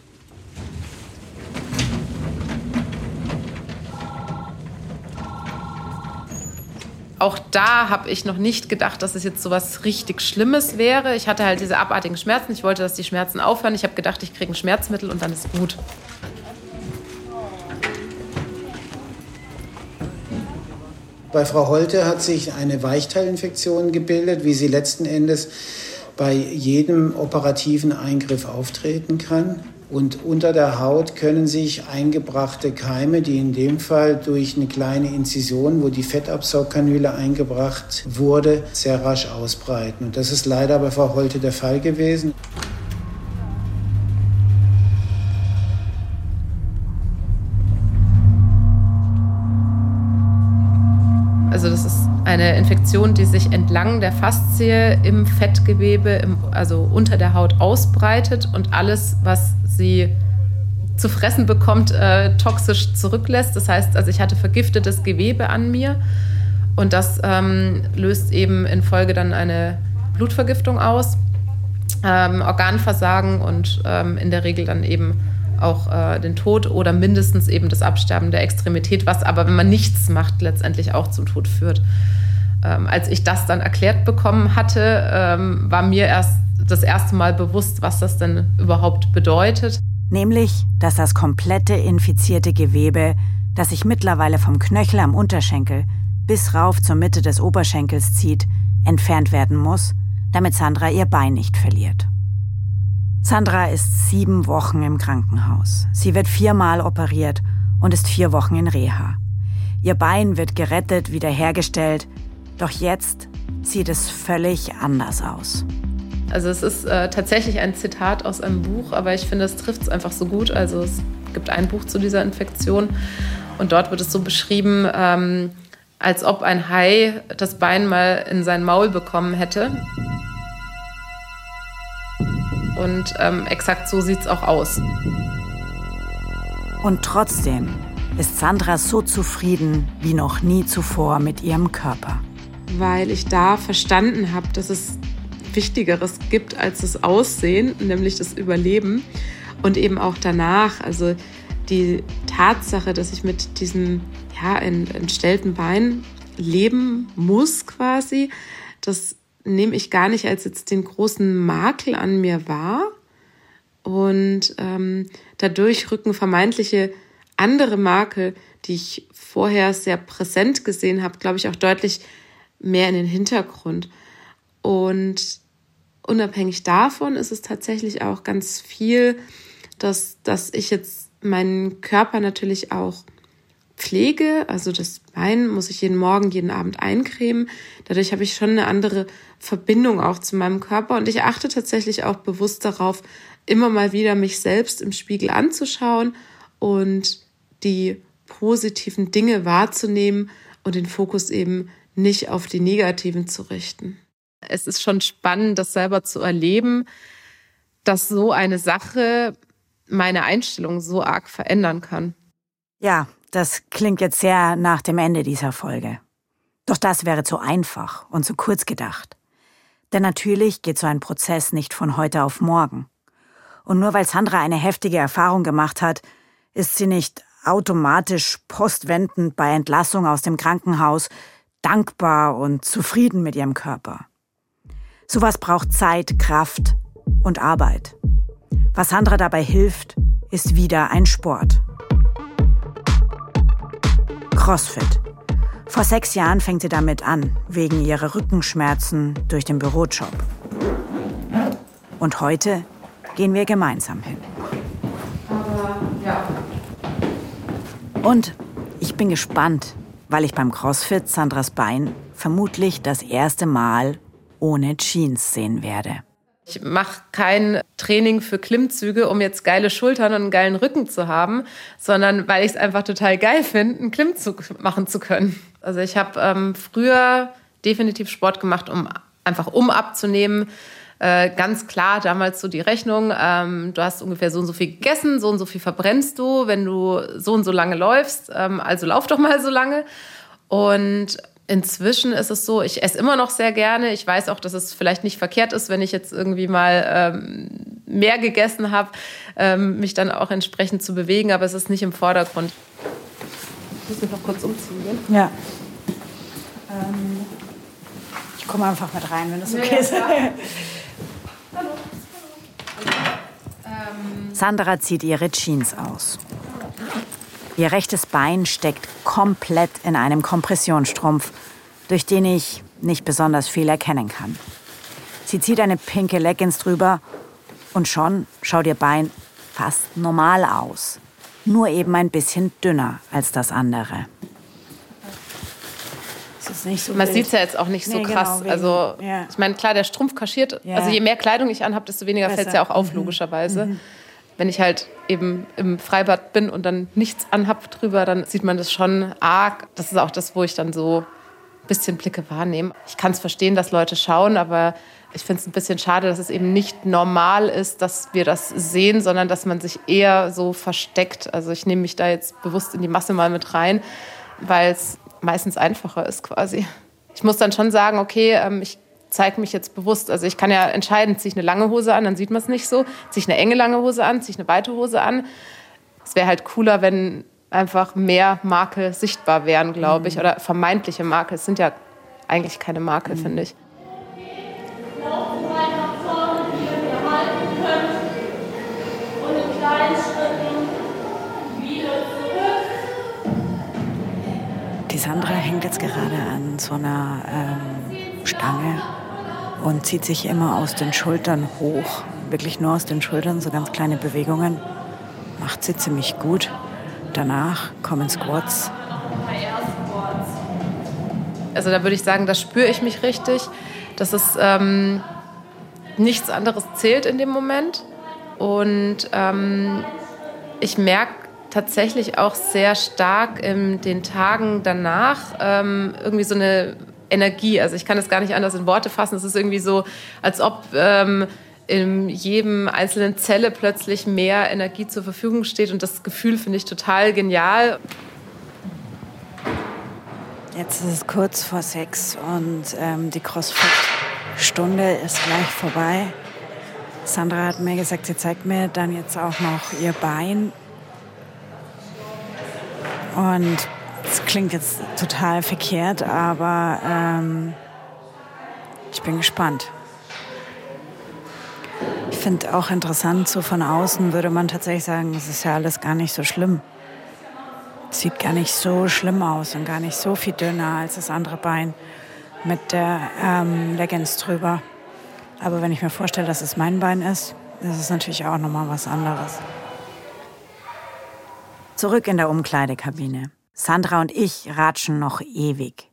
Auch da habe ich noch nicht gedacht, dass es jetzt so was richtig Schlimmes wäre. Ich hatte halt diese abartigen Schmerzen. Ich wollte, dass die Schmerzen aufhören. Ich habe gedacht, ich kriege ein Schmerzmittel und dann ist gut. Bei Frau Holte hat sich eine Weichteilinfektion gebildet, wie sie letzten Endes bei jedem operativen Eingriff auftreten kann. Und unter der Haut können sich eingebrachte Keime, die in dem Fall durch eine kleine Inzision, wo die Fettabsaugkanüle eingebracht wurde, sehr rasch ausbreiten. Und das ist leider bei Frau Holte der Fall gewesen. Also das ist eine Infektion, die sich entlang der Faszie im Fettgewebe, im, also unter der Haut ausbreitet und alles, was sie zu fressen bekommt, äh, toxisch zurücklässt. Das heißt, also ich hatte vergiftetes Gewebe an mir und das ähm, löst eben in Folge dann eine Blutvergiftung aus, ähm, Organversagen und ähm, in der Regel dann eben auch äh, den Tod oder mindestens eben das Absterben der Extremität, was aber, wenn man nichts macht, letztendlich auch zum Tod führt. Ähm, als ich das dann erklärt bekommen hatte, ähm, war mir erst das erste Mal bewusst, was das denn überhaupt bedeutet. Nämlich, dass das komplette infizierte Gewebe, das sich mittlerweile vom Knöchel am Unterschenkel bis rauf zur Mitte des Oberschenkels zieht, entfernt werden muss, damit Sandra ihr Bein nicht verliert. Sandra ist sieben Wochen im Krankenhaus. Sie wird viermal operiert und ist vier Wochen in Reha. Ihr Bein wird gerettet, wiederhergestellt, doch jetzt sieht es völlig anders aus. Also es ist äh, tatsächlich ein Zitat aus einem Buch, aber ich finde, es trifft es einfach so gut. Also es gibt ein Buch zu dieser Infektion und dort wird es so beschrieben, ähm, als ob ein Hai das Bein mal in sein Maul bekommen hätte. Und ähm, exakt so sieht es auch aus. Und trotzdem ist Sandra so zufrieden wie noch nie zuvor mit ihrem Körper. Weil ich da verstanden habe, dass es Wichtigeres gibt als das Aussehen, nämlich das Überleben. Und eben auch danach, also die Tatsache, dass ich mit diesem ja, entstellten Bein leben muss quasi, das nehme ich gar nicht als jetzt den großen Makel an mir wahr. Und ähm, dadurch rücken vermeintliche andere Makel, die ich vorher sehr präsent gesehen habe, glaube ich, auch deutlich mehr in den Hintergrund. Und unabhängig davon ist es tatsächlich auch ganz viel, dass, dass ich jetzt meinen Körper natürlich auch pflege. Also das Bein muss ich jeden Morgen, jeden Abend eincremen. Dadurch habe ich schon eine andere Verbindung auch zu meinem Körper und ich achte tatsächlich auch bewusst darauf, immer mal wieder mich selbst im Spiegel anzuschauen und die positiven Dinge wahrzunehmen und den Fokus eben nicht auf die negativen zu richten. Es ist schon spannend, das selber zu erleben, dass so eine Sache meine Einstellung so arg verändern kann. Ja, das klingt jetzt sehr nach dem Ende dieser Folge. Doch das wäre zu einfach und zu kurz gedacht. Denn natürlich geht so ein Prozess nicht von heute auf morgen. Und nur weil Sandra eine heftige Erfahrung gemacht hat, ist sie nicht automatisch postwendend bei Entlassung aus dem Krankenhaus dankbar und zufrieden mit ihrem Körper. Sowas braucht Zeit, Kraft und Arbeit. Was Sandra dabei hilft, ist wieder ein Sport. CrossFit. Vor sechs Jahren fängt sie damit an, wegen ihrer Rückenschmerzen durch den Bürojob. Und heute gehen wir gemeinsam hin. Und ich bin gespannt, weil ich beim CrossFit Sandras Bein vermutlich das erste Mal ohne Jeans sehen werde. Ich mache kein Training für Klimmzüge, um jetzt geile Schultern und einen geilen Rücken zu haben, sondern weil ich es einfach total geil finde, einen Klimmzug machen zu können. Also ich habe ähm, früher definitiv Sport gemacht, um einfach um abzunehmen. Äh, ganz klar damals so die Rechnung, ähm, du hast ungefähr so und so viel gegessen, so und so viel verbrennst du, wenn du so und so lange läufst, ähm, also lauf doch mal so lange. Und inzwischen ist es so, ich esse immer noch sehr gerne. Ich weiß auch, dass es vielleicht nicht verkehrt ist, wenn ich jetzt irgendwie mal ähm, mehr gegessen habe, ähm, mich dann auch entsprechend zu bewegen, aber es ist nicht im Vordergrund. Ich muss mich noch kurz umziehen. Gell? Ja. Ähm, ich komme einfach mit rein, wenn das okay ist. <laughs> Hallo. Sandra zieht ihre Jeans aus. Ihr rechtes Bein steckt komplett in einem Kompressionsstrumpf, durch den ich nicht besonders viel erkennen kann. Sie zieht eine pinke Leggings drüber und schon schaut ihr Bein fast normal aus. Nur eben ein bisschen dünner als das andere. So Man sieht es ja jetzt auch nicht so nee, krass. Genau, also ja. ich meine, klar, der Strumpf kaschiert. Ja. Also je mehr Kleidung ich anhabe, desto weniger fällt es ja auch auf, mhm. logischerweise. Mhm. Wenn ich halt eben im Freibad bin und dann nichts anhab drüber, dann sieht man das schon arg. Das ist auch das, wo ich dann so ein bisschen Blicke wahrnehme. Ich kann es verstehen, dass Leute schauen, aber ich finde es ein bisschen schade, dass es eben nicht normal ist, dass wir das sehen, sondern dass man sich eher so versteckt. Also ich nehme mich da jetzt bewusst in die Masse mal mit rein, weil es meistens einfacher ist quasi. Ich muss dann schon sagen, okay, ähm, ich zeige mich jetzt bewusst. Also ich kann ja entscheiden, ziehe ich eine lange Hose an, dann sieht man es nicht so. Ziehe ich eine enge lange Hose an, ziehe ich eine weite Hose an. Es wäre halt cooler, wenn einfach mehr Makel sichtbar wären, glaube ich. Mhm. Oder vermeintliche Makel. Es sind ja eigentlich keine Makel, mhm. finde ich. Die Sandra hängt jetzt gerade an so einer ähm, Stange und zieht sich immer aus den Schultern hoch. Wirklich nur aus den Schultern, so ganz kleine Bewegungen. Macht sie ziemlich gut. Danach kommen Squats. Also da würde ich sagen, da spüre ich mich richtig. Das ist ähm, nichts anderes zählt in dem Moment. Und ähm, ich merke tatsächlich auch sehr stark in den Tagen danach ähm, irgendwie so eine Energie. Also ich kann das gar nicht anders in Worte fassen. Es ist irgendwie so, als ob ähm, in jedem einzelnen Zelle plötzlich mehr Energie zur Verfügung steht. Und das Gefühl finde ich total genial. Jetzt ist es kurz vor sechs und ähm, die CrossFit-Stunde ist gleich vorbei. Sandra hat mir gesagt, sie zeigt mir dann jetzt auch noch ihr Bein und es klingt jetzt total verkehrt, aber ähm, ich bin gespannt. Ich finde auch interessant, so von außen würde man tatsächlich sagen, es ist ja alles gar nicht so schlimm. Sieht gar nicht so schlimm aus und gar nicht so viel dünner als das andere Bein mit der ähm, Leggings drüber. Aber wenn ich mir vorstelle, dass es mein Bein ist, ist es natürlich auch nochmal was anderes. Zurück in der Umkleidekabine. Sandra und ich ratschen noch ewig.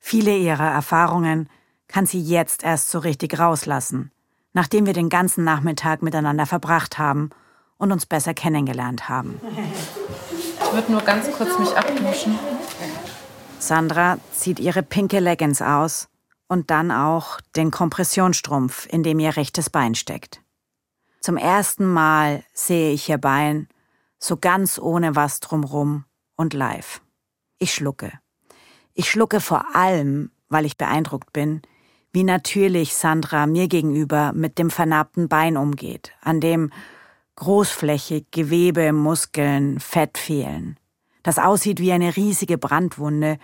Viele ihrer Erfahrungen kann sie jetzt erst so richtig rauslassen, nachdem wir den ganzen Nachmittag miteinander verbracht haben und uns besser kennengelernt haben. Ich würde nur ganz kurz mich abduschen. Sandra zieht ihre pinke Leggings aus und dann auch den Kompressionsstrumpf, in dem ihr rechtes Bein steckt. Zum ersten Mal sehe ich ihr Bein so ganz ohne was drumrum und live. Ich schlucke. Ich schlucke vor allem, weil ich beeindruckt bin, wie natürlich Sandra mir gegenüber mit dem vernarbten Bein umgeht, an dem großflächig Gewebe, Muskeln, Fett fehlen. Das aussieht wie eine riesige Brandwunde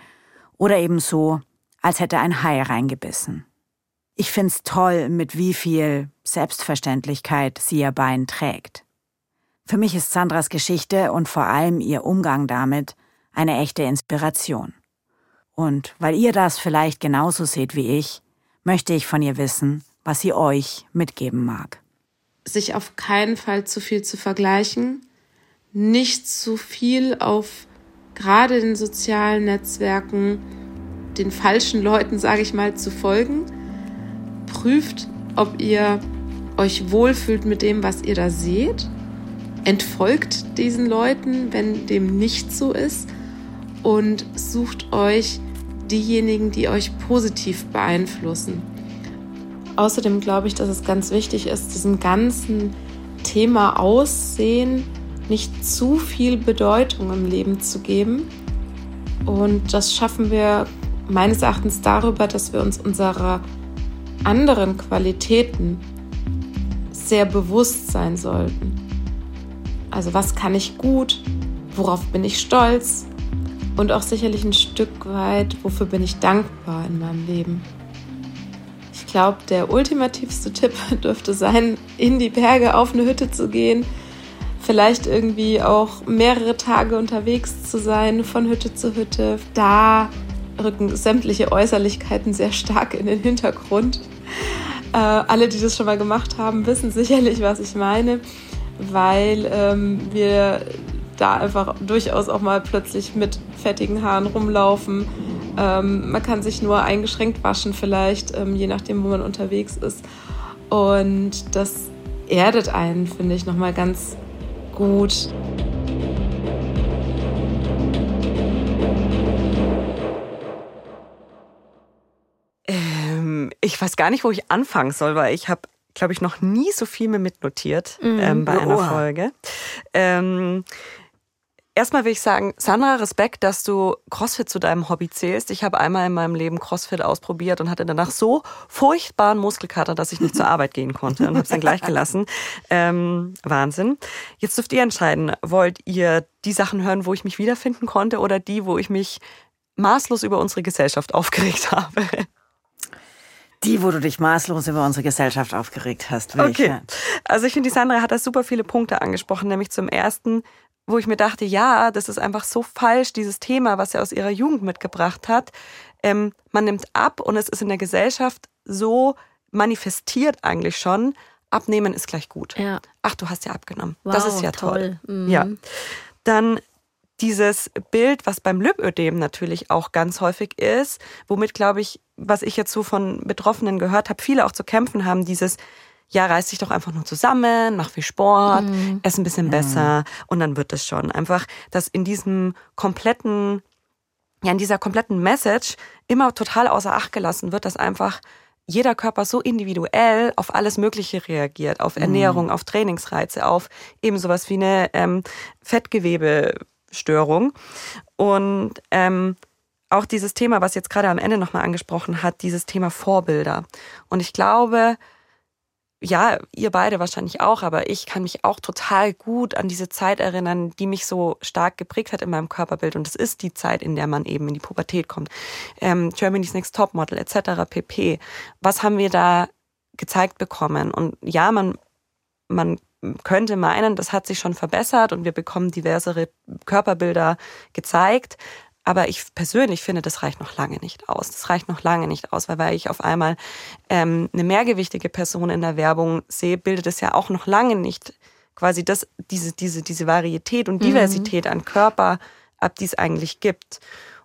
oder eben so, als hätte ein Hai reingebissen. Ich find's toll, mit wie viel Selbstverständlichkeit sie ihr Bein trägt. Für mich ist Sandras Geschichte und vor allem ihr Umgang damit eine echte Inspiration. Und weil ihr das vielleicht genauso seht wie ich, möchte ich von ihr wissen, was sie euch mitgeben mag. Sich auf keinen Fall zu viel zu vergleichen, nicht zu viel auf gerade den sozialen Netzwerken den falschen Leuten, sage ich mal, zu folgen. Prüft, ob ihr euch wohlfühlt mit dem, was ihr da seht entfolgt diesen Leuten, wenn dem nicht so ist und sucht euch diejenigen, die euch positiv beeinflussen. außerdem glaube ich, dass es ganz wichtig ist, diesem ganzen Thema Aussehen nicht zu viel Bedeutung im Leben zu geben. Und das schaffen wir meines Erachtens darüber, dass wir uns unserer anderen Qualitäten sehr bewusst sein sollten. Also was kann ich gut, worauf bin ich stolz und auch sicherlich ein Stück weit, wofür bin ich dankbar in meinem Leben. Ich glaube, der ultimativste Tipp <laughs> dürfte sein, in die Berge auf eine Hütte zu gehen, vielleicht irgendwie auch mehrere Tage unterwegs zu sein, von Hütte zu Hütte. Da rücken sämtliche Äußerlichkeiten sehr stark in den Hintergrund. Äh, alle, die das schon mal gemacht haben, wissen sicherlich, was ich meine, weil ähm, wir da einfach durchaus auch mal plötzlich mit fettigen Haaren rumlaufen. Ähm, man kann sich nur eingeschränkt waschen vielleicht, ähm, je nachdem, wo man unterwegs ist. Und das erdet einen, finde ich, nochmal ganz gut. Ähm, ich weiß gar nicht, wo ich anfangen soll, weil ich habe, glaube ich, noch nie so viel mir mitnotiert mhm. ähm, bei einer Folge. Ähm, Erstmal will ich sagen, Sandra, Respekt, dass du CrossFit zu deinem Hobby zählst. Ich habe einmal in meinem Leben CrossFit ausprobiert und hatte danach so furchtbaren Muskelkater, dass ich nicht zur <laughs> Arbeit gehen konnte und habe es dann gleich gelassen. Ähm, Wahnsinn. Jetzt dürft ihr entscheiden, wollt ihr die Sachen hören, wo ich mich wiederfinden konnte oder die, wo ich mich maßlos über unsere Gesellschaft aufgeregt <laughs> habe? Die, wo du dich maßlos über unsere Gesellschaft aufgeregt hast. Welche? Okay. Also ich finde, die Sandra hat da super viele Punkte angesprochen, nämlich zum ersten, wo ich mir dachte, ja, das ist einfach so falsch, dieses Thema, was er aus ihrer Jugend mitgebracht hat. Ähm, man nimmt ab und es ist in der Gesellschaft so manifestiert eigentlich schon, abnehmen ist gleich gut. Ja. Ach, du hast ja abgenommen. Wow, das ist ja toll. toll. Mhm. Ja. Dann dieses Bild, was beim Lipödem natürlich auch ganz häufig ist, womit, glaube ich, was ich jetzt so von Betroffenen gehört habe, viele auch zu kämpfen haben, dieses ja, reiß dich doch einfach nur zusammen, mach viel Sport, mhm. ess ein bisschen besser und dann wird es schon. Einfach, dass in diesem kompletten, ja, in dieser kompletten Message immer total außer Acht gelassen wird, dass einfach jeder Körper so individuell auf alles Mögliche reagiert, auf Ernährung, mhm. auf Trainingsreize, auf eben sowas wie eine ähm, Fettgewebestörung. Und ähm, auch dieses Thema, was jetzt gerade am Ende nochmal angesprochen hat, dieses Thema Vorbilder. Und ich glaube, ja, ihr beide wahrscheinlich auch, aber ich kann mich auch total gut an diese Zeit erinnern, die mich so stark geprägt hat in meinem Körperbild. Und das ist die Zeit, in der man eben in die Pubertät kommt. Ähm, Germany's Next Topmodel etc. pp. Was haben wir da gezeigt bekommen? Und ja, man, man könnte meinen, das hat sich schon verbessert und wir bekommen diversere Körperbilder gezeigt. Aber ich persönlich finde, das reicht noch lange nicht aus. Das reicht noch lange nicht aus, weil weil ich auf einmal ähm, eine mehrgewichtige Person in der Werbung sehe, bildet es ja auch noch lange nicht quasi das, diese, diese, diese Varietät und mhm. Diversität mhm. an Körper ab, die es eigentlich gibt.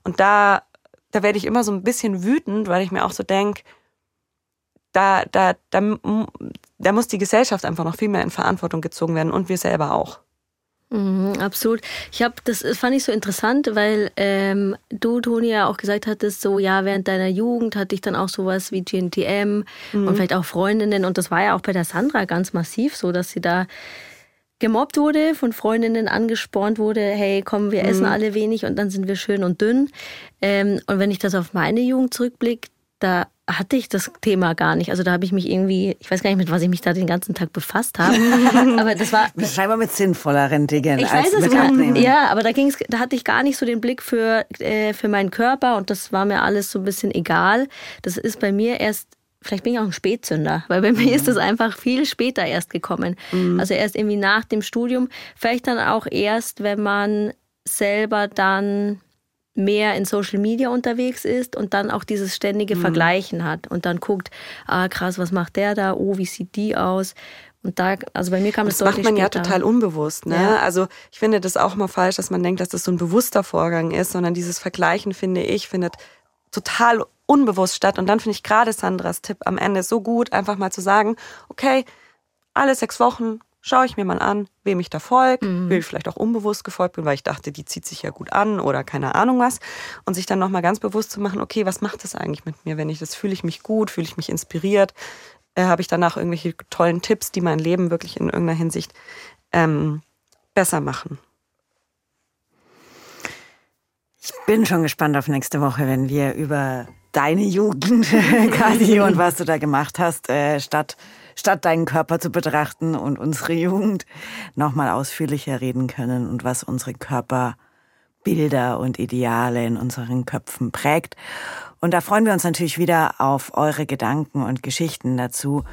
Und da, da werde ich immer so ein bisschen wütend, weil ich mir auch so denke, da, da, da, da muss die Gesellschaft einfach noch viel mehr in Verantwortung gezogen werden und wir selber auch. Mhm, absolut. Ich habe das fand ich so interessant, weil ähm, du, Toni, ja auch gesagt hattest, so ja, während deiner Jugend hatte ich dann auch sowas wie GNTM mhm. und vielleicht auch Freundinnen. Und das war ja auch bei der Sandra ganz massiv so, dass sie da gemobbt wurde, von Freundinnen angespornt wurde, hey, komm, wir essen mhm. alle wenig und dann sind wir schön und dünn. Ähm, und wenn ich das auf meine Jugend zurückblicke, da hatte ich das Thema gar nicht. Also da habe ich mich irgendwie, ich weiß gar nicht, mit was ich mich da den ganzen Tag befasst habe. <laughs> aber das war scheinbar mit sinnvolleren Dingen. Ich weiß es gar Ja, aber da ging's, da hatte ich gar nicht so den Blick für äh, für meinen Körper und das war mir alles so ein bisschen egal. Das ist bei mir erst Vielleicht bin ich auch ein Spätzünder, weil bei mir mhm. ist das einfach viel später erst gekommen. Mhm. Also erst irgendwie nach dem Studium. Vielleicht dann auch erst, wenn man selber dann mehr in Social Media unterwegs ist und dann auch dieses ständige mhm. Vergleichen hat und dann guckt, ah krass, was macht der da? Oh, wie sieht die aus? Und da, also bei mir kam das, das macht man später. ja total unbewusst. Ne? Ja. Also ich finde das auch mal falsch, dass man denkt, dass das so ein bewusster Vorgang ist, sondern dieses Vergleichen, finde ich, findet total unbewusst statt. Und dann finde ich gerade Sandras Tipp am Ende so gut, einfach mal zu sagen, okay, alle sechs Wochen schaue ich mir mal an, wem ich da folge, mhm. wem ich vielleicht auch unbewusst gefolgt bin, weil ich dachte, die zieht sich ja gut an oder keine Ahnung was. Und sich dann nochmal ganz bewusst zu machen, okay, was macht das eigentlich mit mir, wenn ich das, fühle ich mich gut, fühle ich mich inspiriert, äh, habe ich danach irgendwelche tollen Tipps, die mein Leben wirklich in irgendeiner Hinsicht ähm, besser machen. Ich bin schon gespannt auf nächste Woche, wenn wir über deine Jugend, <laughs> Kadi, und was du da gemacht hast, äh, statt, statt deinen Körper zu betrachten und unsere Jugend nochmal ausführlicher reden können und was unsere Körperbilder und Ideale in unseren Köpfen prägt. Und da freuen wir uns natürlich wieder auf eure Gedanken und Geschichten dazu.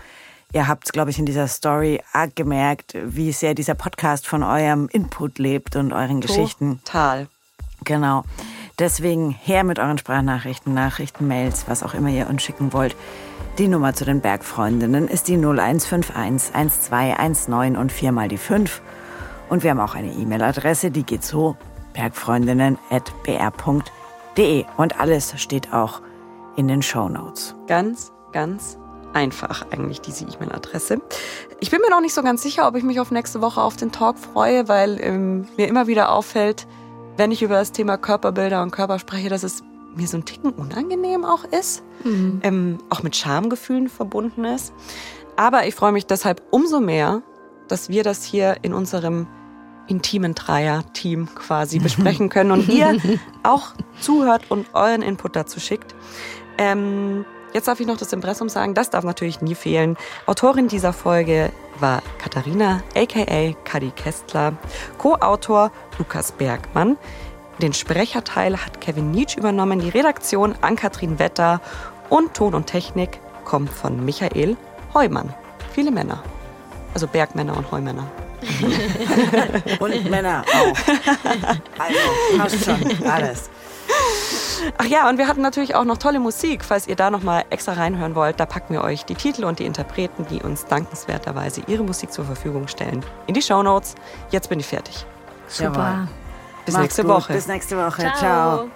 Ihr habt, glaube ich, in dieser Story arg gemerkt, wie sehr dieser Podcast von eurem Input lebt und euren Geschichten. Total. Genau. Deswegen her mit euren Sprachnachrichten, Nachrichten, Mails, was auch immer ihr uns schicken wollt. Die Nummer zu den Bergfreundinnen ist die 0151 1219 und viermal die 5. Und wir haben auch eine E-Mail-Adresse, die geht so bergfreundinnen.br.de. Und alles steht auch in den Show Notes. Ganz, ganz einfach eigentlich diese E-Mail-Adresse. Ich bin mir noch nicht so ganz sicher, ob ich mich auf nächste Woche auf den Talk freue, weil ähm, mir immer wieder auffällt, wenn ich über das Thema Körperbilder und Körper spreche, dass es mir so ein Ticken unangenehm auch ist, mhm. ähm, auch mit Schamgefühlen verbunden ist. Aber ich freue mich deshalb umso mehr, dass wir das hier in unserem intimen Dreier-Team quasi besprechen können und ihr <laughs> auch zuhört und euren Input dazu schickt. Ähm, jetzt darf ich noch das Impressum sagen, das darf natürlich nie fehlen. Autorin dieser Folge war Katharina, aka Kadi Kestler, Co-Autor Lukas Bergmann. Den Sprecherteil hat Kevin Nietzsch übernommen, die Redaktion an Katrin Wetter und Ton und Technik kommt von Michael Heumann. Viele Männer. Also Bergmänner und Heumänner. <laughs> und Männer auch. Also, passt schon, alles. Ach ja, und wir hatten natürlich auch noch tolle Musik. Falls ihr da noch mal extra reinhören wollt, da packen wir euch die Titel und die Interpreten, die uns dankenswerterweise ihre Musik zur Verfügung stellen, in die Show Notes. Jetzt bin ich fertig. Super. Bis Macht's nächste gut. Woche. Bis nächste Woche. Ciao. Ciao.